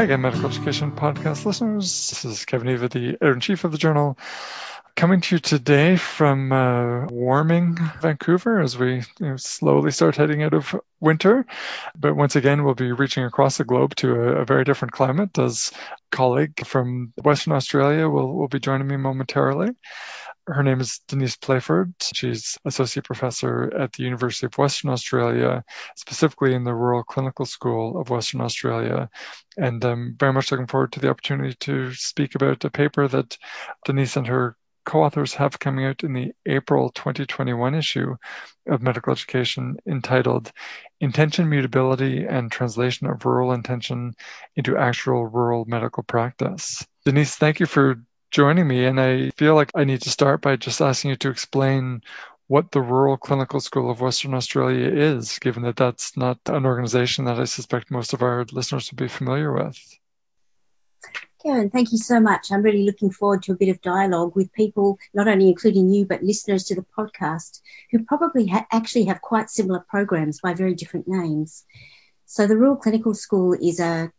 Hi again, medical education podcast listeners. This is Kevin Eva, the editor in chief of the journal, coming to you today from uh, warming Vancouver as we you know, slowly start heading out of winter. But once again, we'll be reaching across the globe to a, a very different climate as colleague from Western Australia will, will be joining me momentarily. Her name is Denise Playford. She's associate professor at the University of Western Australia, specifically in the Rural Clinical School of Western Australia. And I'm very much looking forward to the opportunity to speak about a paper that Denise and her co-authors have coming out in the April 2021 issue of Medical Education entitled Intention Mutability and Translation of Rural Intention into Actual Rural Medical Practice. Denise, thank you for joining me. And I feel like I need to start by just asking you to explain what the Rural Clinical School of Western Australia is, given that that's not an organization that I suspect most of our listeners would be familiar with. Kevin, thank you so much. I'm really looking forward to a bit of dialogue with people, not only including you, but listeners to the podcast who probably ha- actually have quite similar programs by very different names. So the Rural Clinical School is a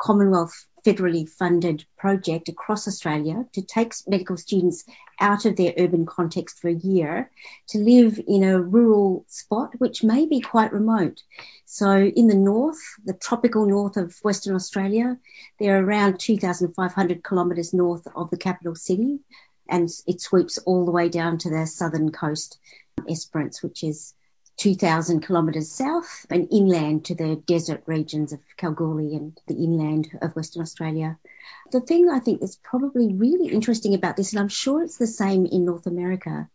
Commonwealth federally funded project across Australia to take medical students out of their urban context for a year to live in a rural spot which may be quite remote. So in the north, the tropical north of Western Australia, they're around 2,500 kilometres north of the capital city and it sweeps all the way down to the southern coast, Esperance, which is 2,000 kilometres south and inland to the desert regions of Kalgoorlie and the inland of Western Australia. The thing I think that's probably really interesting about this, and I'm sure it's the same in North America,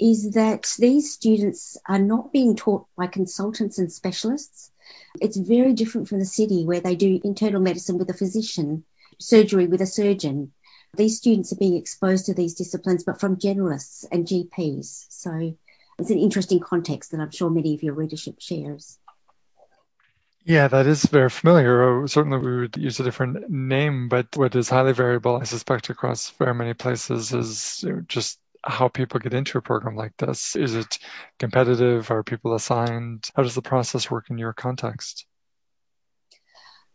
is that these students are not being taught by consultants and specialists. It's very different from the city where they do internal medicine with a physician, surgery with a surgeon. These students are being exposed to these disciplines, but from generalists and GPs. So it's an interesting context that I'm sure many of your readership shares. Yeah, that is very familiar. Uh, certainly, we would use a different name, but what is highly variable, I suspect, across very many places is just how people get into a program like this. Is it competitive? Are people assigned? How does the process work in your context?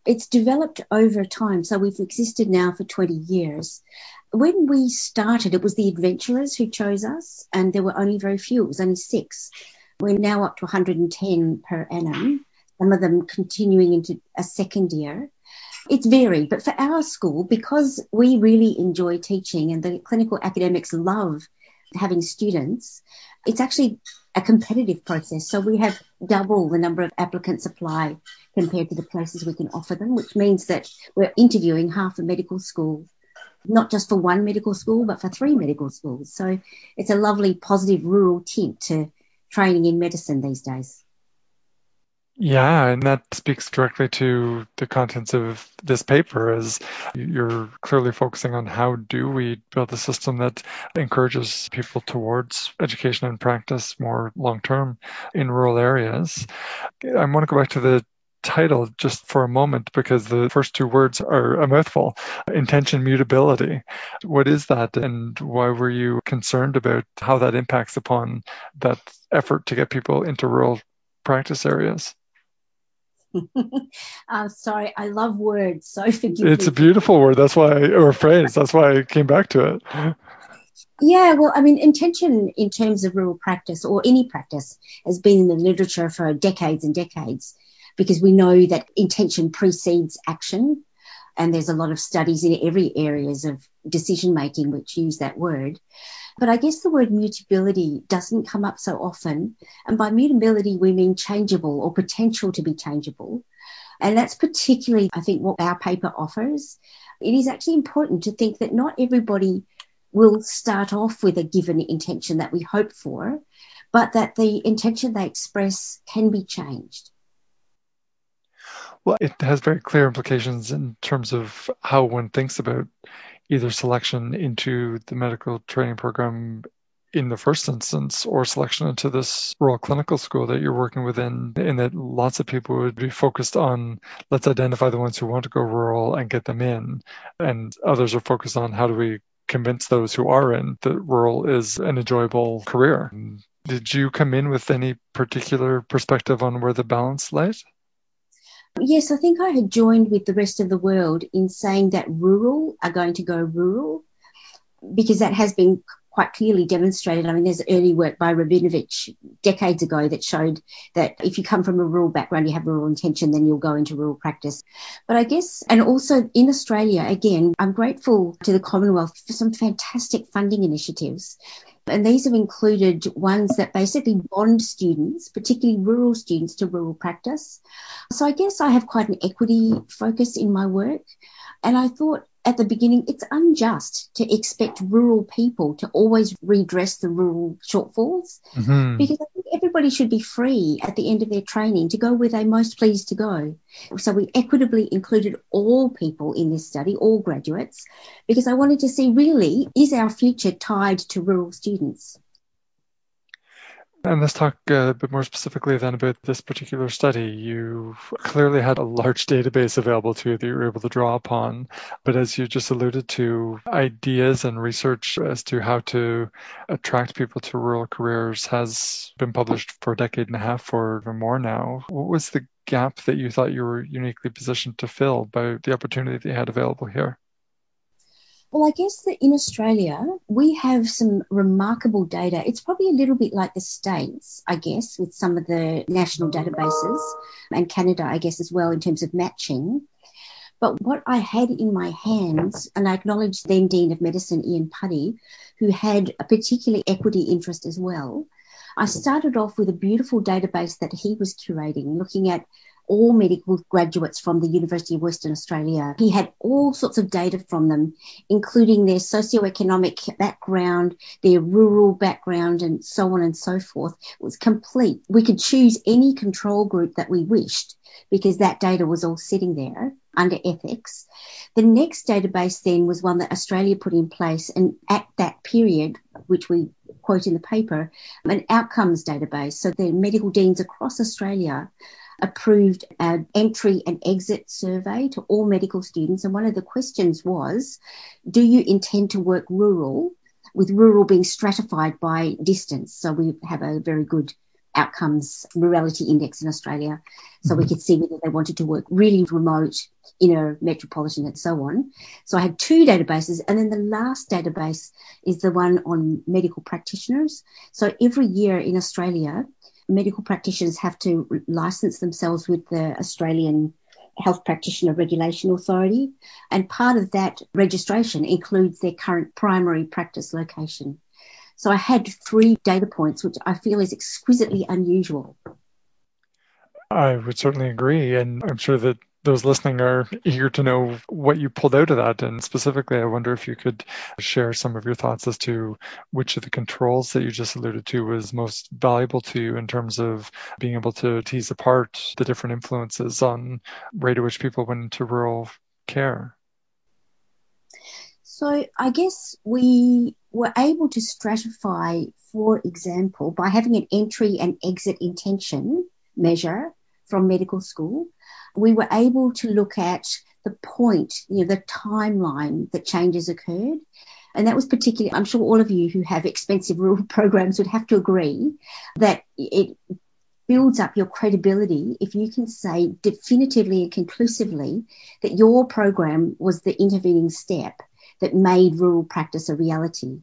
It's developed over time. So we've existed now for 20 years when we started, it was the adventurers who chose us, and there were only very few. It was only six. We're now up to 110 per annum, some of them continuing into a second year. It's varied, but for our school, because we really enjoy teaching and the clinical academics love having students, it's actually a competitive process. So we have double the number of applicants apply compared to the places we can offer them, which means that we're interviewing half a medical school not just for one medical school, but for three medical schools. So it's a lovely, positive rural tint to training in medicine these days. Yeah, and that speaks directly to the contents of this paper as you're clearly focusing on how do we build a system that encourages people towards education and practice more long term in rural areas. I want to go back to the title just for a moment because the first two words are a mouthful intention mutability. What is that, and why were you concerned about how that impacts upon that effort to get people into rural practice areas? uh, sorry, I love words, so forgive me. It's a beautiful word. That's why, or phrase. That's why I came back to it. Yeah, well, I mean, intention in terms of rural practice or any practice has been in the literature for decades and decades because we know that intention precedes action. And there's a lot of studies in every areas of decision making which use that word. But I guess the word mutability doesn't come up so often. And by mutability, we mean changeable or potential to be changeable. And that's particularly, I think, what our paper offers. It is actually important to think that not everybody will start off with a given intention that we hope for, but that the intention they express can be changed. Well, it has very clear implications in terms of how one thinks about either selection into the medical training program in the first instance or selection into this rural clinical school that you're working within in that lots of people would be focused on let's identify the ones who want to go rural and get them in. And others are focused on how do we convince those who are in that rural is an enjoyable career. Did you come in with any particular perspective on where the balance lies Yes, I think I had joined with the rest of the world in saying that rural are going to go rural because that has been quite clearly demonstrated. I mean, there's early work by Rabinowitz decades ago that showed that if you come from a rural background, you have rural intention, then you'll go into rural practice. But I guess, and also in Australia, again, I'm grateful to the Commonwealth for some fantastic funding initiatives. And these have included ones that basically bond students, particularly rural students, to rural practice. So I guess I have quite an equity focus in my work. And I thought at the beginning, it's unjust to expect rural people to always redress the rural shortfalls mm-hmm. because everybody should be free at the end of their training to go where they're most pleased to go. So we equitably included all people in this study, all graduates, because I wanted to see really is our future tied to rural students? And let's talk a bit more specifically then about this particular study. You clearly had a large database available to you that you were able to draw upon. But as you just alluded to, ideas and research as to how to attract people to rural careers has been published for a decade and a half or even more now. What was the gap that you thought you were uniquely positioned to fill by the opportunity that you had available here? Well, I guess that in Australia, we have some remarkable data. It's probably a little bit like the States, I guess, with some of the national databases and Canada, I guess, as well, in terms of matching. But what I had in my hands, and I acknowledge then Dean of Medicine, Ian Puddey, who had a particular equity interest as well. I started off with a beautiful database that he was curating, looking at all medical graduates from the University of Western Australia. He had all sorts of data from them, including their socioeconomic background, their rural background, and so on and so forth. It was complete. We could choose any control group that we wished because that data was all sitting there under ethics. The next database then was one that Australia put in place, and at that period, which we quote in the paper, an outcomes database. So the medical deans across Australia approved an entry and exit survey to all medical students. And one of the questions was, do you intend to work rural? With rural being stratified by distance. So we have a very good outcomes rurality index in Australia. So mm-hmm. we could see whether they wanted to work really remote, inner metropolitan and so on. So I had two databases and then the last database is the one on medical practitioners. So every year in Australia, medical practitioners have to license themselves with the Australian Health Practitioner Regulation Authority, and part of that registration includes their current primary practice location. So I had three data points, which I feel is exquisitely unusual. I would certainly agree. And I'm sure that those listening are eager to know what you pulled out of that. And specifically, I wonder if you could share some of your thoughts as to which of the controls that you just alluded to was most valuable to you in terms of being able to tease apart the different influences on rate at which people went into rural care. So I guess we were able to stratify, for example, by having an entry and exit intention measure from medical school we were able to look at the point, you know, the timeline that changes occurred. And that was particularly, I'm sure all of you who have expensive rural programs would have to agree that it builds up your credibility if you can say definitively and conclusively that your program was the intervening step that made rural practice a reality.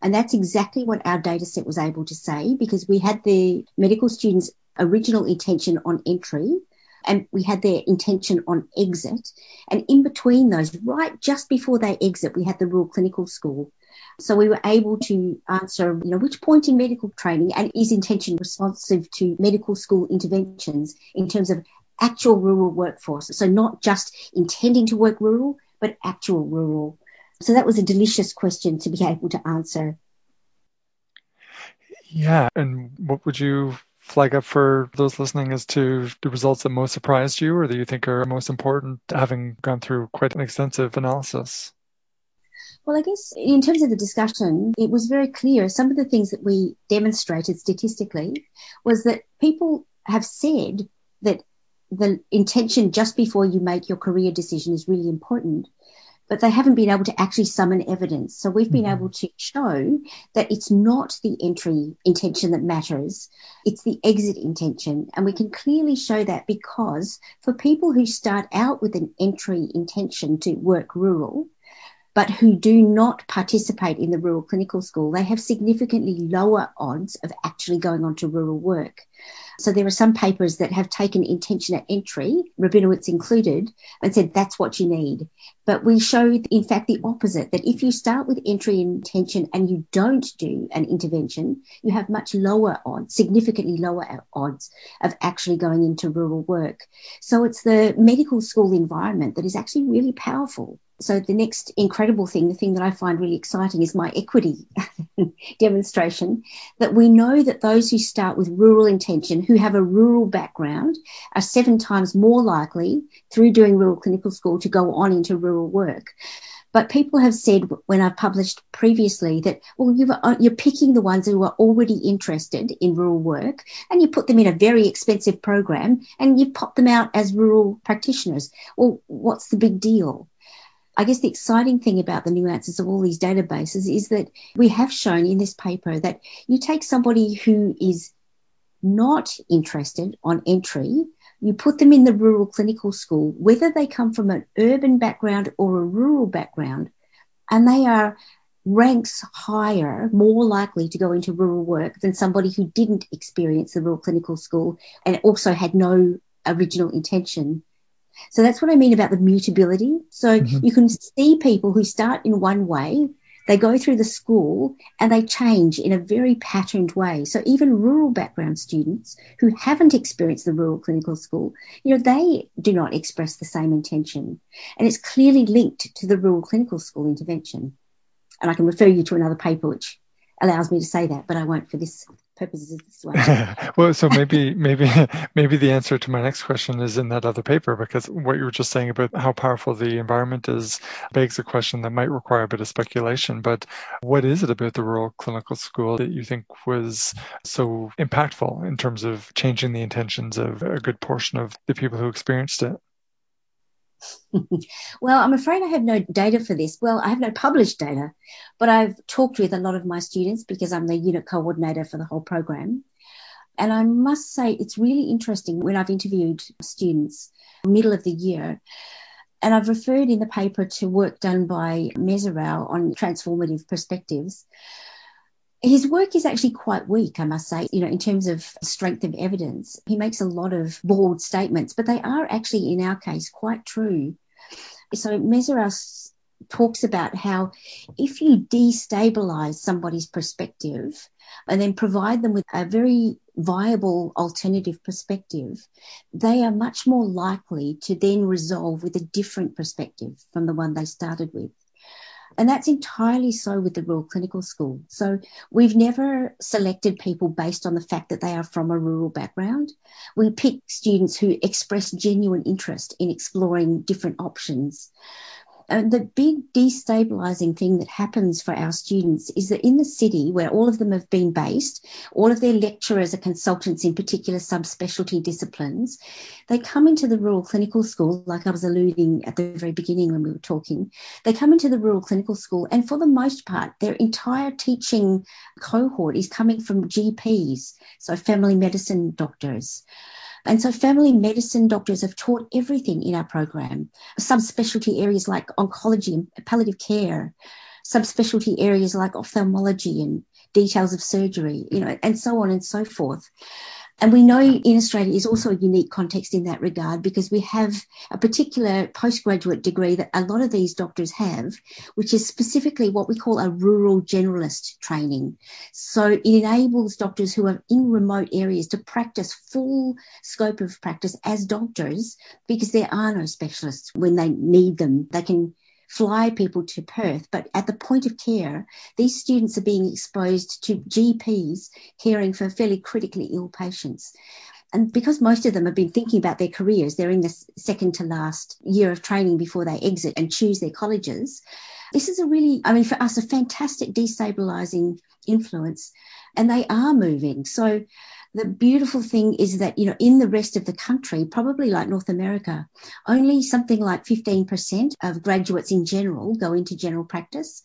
And that's exactly what our data set was able to say because we had the medical students' original intention on entry and we had their intention on exit. And in between those, right just before they exit, we had the rural clinical school. So we were able to answer, you know, which point in medical training and is intention responsive to medical school interventions in terms of actual rural workforce. So not just intending to work rural, but actual rural. So that was a delicious question to be able to answer. Yeah. And what would you flag up for those listening as to the results that most surprised you or that you think are most important, having gone through quite an extensive analysis? Well, I guess in terms of the discussion, it was very clear. Some of the things that we demonstrated statistically was that people have said that the intention just before you make your career decision is really important. But they haven't been able to actually summon evidence. So we've been mm-hmm. able to show that it's not the entry intention that matters, it's the exit intention. And we can clearly show that because for people who start out with an entry intention to work rural, but who do not participate in the rural clinical school, they have significantly lower odds of actually going on to rural work. So there are some papers that have taken intention at entry, Rabinowitz included, and said that's what you need. But we showed, in fact, the opposite, that if you start with entry intention and you don't do an intervention, you have much lower odds, significantly lower odds of actually going into rural work. So it's the medical school environment that is actually really powerful. So the next incredible thing, the thing that I find really exciting is my equity demonstration that we know that those who start with rural intention, who have a rural background, are seven times more likely through doing rural clinical school to go on into rural work. But people have said when I've published previously that, well, you're picking the ones who are already interested in rural work and you put them in a very expensive program and you pop them out as rural practitioners. Well, what's the big deal? I guess the exciting thing about the nuances of all these databases is that we have shown in this paper that you take somebody who is not interested on entry, you put them in the rural clinical school, whether they come from an urban background or a rural background, and they are ranks higher, more likely to go into rural work than somebody who didn't experience the rural clinical school and also had no original intention so that's what I mean about the mutability. So mm-hmm. you can see people who start in one way, they go through the school and they change in a very patterned way. So even rural background students who haven't experienced the rural clinical school, you know, they do not express the same intention. And it's clearly linked to the rural clinical school intervention. And I can refer you to another paper which allows me to say that, but I won't for this purposes as well. well, so maybe maybe maybe the answer to my next question is in that other paper because what you were just saying about how powerful the environment is begs a question that might require a bit of speculation. But what is it about the rural clinical school that you think was so impactful in terms of changing the intentions of a good portion of the people who experienced it? well, I'm afraid I have no data for this. Well, I have no published data, but I've talked with a lot of my students because I'm the unit coordinator for the whole program. And I must say, it's really interesting when I've interviewed students middle of the year. And I've referred in the paper to work done by Mezirow on transformative perspectives his work is actually quite weak, I must say, you know, in terms of strength of evidence. He makes a lot of bold statements, but they are actually, in our case, quite true. So Mezirow talks about how if you destabilize somebody's perspective and then provide them with a very viable alternative perspective, they are much more likely to then resolve with a different perspective from the one they started with. And that's entirely so with the rural clinical school. So we've never selected people based on the fact that they are from a rural background. We pick students who express genuine interest in exploring different options. And the big destabilizing thing that happens for our students is that in the city where all of them have been based, all of their lecturers are consultants in particular subspecialty disciplines, they come into the rural clinical school, like I was alluding at the very beginning when we were talking, they come into the rural clinical school and for the most part, their entire teaching cohort is coming from GPs, so family medicine doctors. And so family medicine doctors have taught everything in our program, Some specialty areas like oncology and palliative care, Some specialty areas like ophthalmology and details of surgery, you know, and so on and so forth. And we know in Australia is also a unique context in that regard because we have a particular postgraduate degree that a lot of these doctors have, which is specifically what we call a rural generalist training. So it enables doctors who are in remote areas to practice full scope of practice as doctors because there are no specialists when they need them. They can fly people to Perth, but at the point of care, these students are being exposed to GPs caring for fairly critically ill patients. And because most of them have been thinking about their careers, they're in the second to last year of training before they exit and choose their colleges. This is a really, I mean, for us, a fantastic destabilizing influence. And they are moving. So the beautiful thing is that, you know, in the rest of the country, probably like North America, only something like 15% of graduates in general go into general practice.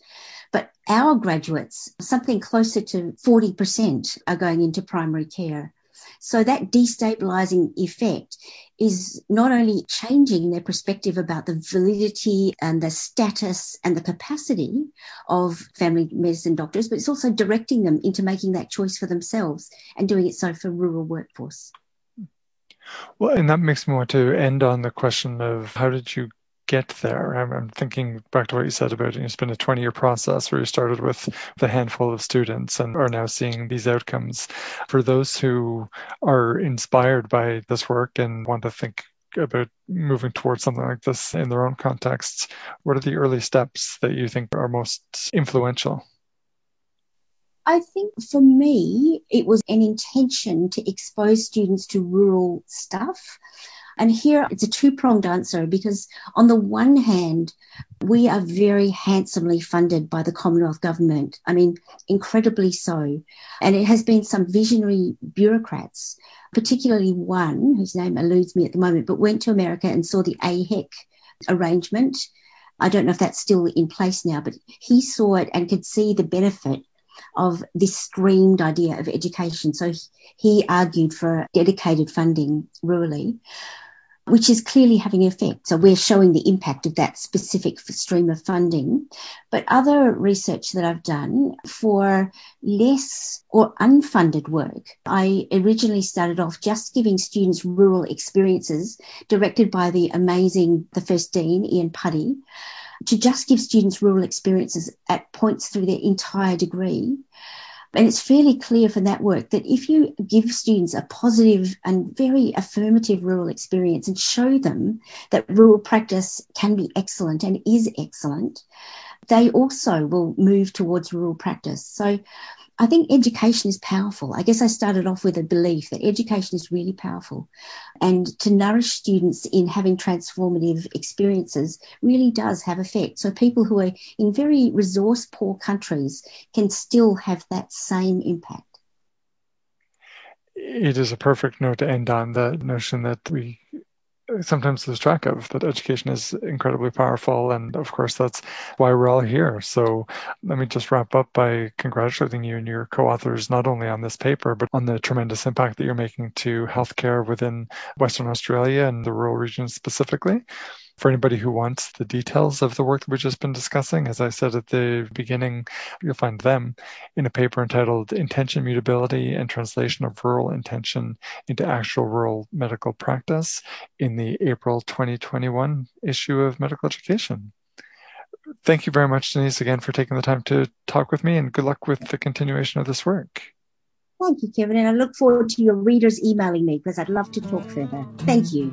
But our graduates, something closer to 40% are going into primary care. So that destabilizing effect is not only changing their perspective about the validity and the status and the capacity of family medicine doctors, but it's also directing them into making that choice for themselves and doing it so for rural workforce. Well, and that makes me want to end on the question of how did you get there? I'm, I'm thinking back to what you said about it. It's been a 20 year process where you started with a handful of students and are now seeing these outcomes. For those who are inspired by this work and want to think about moving towards something like this in their own contexts, what are the early steps that you think are most influential? I think for me, it was an intention to expose students to rural stuff and here it's a two pronged answer because, on the one hand, we are very handsomely funded by the Commonwealth Government. I mean, incredibly so. And it has been some visionary bureaucrats, particularly one whose name eludes me at the moment, but went to America and saw the AHEC arrangement. I don't know if that's still in place now, but he saw it and could see the benefit of this streamed idea of education. So he argued for dedicated funding rurally which is clearly having an effect. So we're showing the impact of that specific stream of funding. But other research that I've done for less or unfunded work, I originally started off just giving students rural experiences directed by the amazing, the first dean, Ian Puddey, to just give students rural experiences at points through their entire degree. And it's fairly clear from that work that if you give students a positive and very affirmative rural experience and show them that rural practice can be excellent and is excellent, they also will move towards rural practice. So I think education is powerful. I guess I started off with a belief that education is really powerful. And to nourish students in having transformative experiences really does have effect. So people who are in very resource poor countries can still have that same impact. It is a perfect note to end on the notion that we sometimes lose track of that education is incredibly powerful. And of course that's why we're all here. So let me just wrap up by congratulating you and your co-authors not only on this paper but on the tremendous impact that you're making to healthcare within western australia and the rural regions specifically for anybody who wants the details of the work that we've just been discussing, as I said at the beginning, you'll find them in a paper entitled Intention Mutability and Translation of Rural Intention into Actual Rural Medical Practice in the April 2021 issue of Medical Education. Thank you very much, Denise, again for taking the time to talk with me, and good luck with the continuation of this work. Thank you, Kevin, and I look forward to your readers emailing me because I'd love to talk further. Thank you.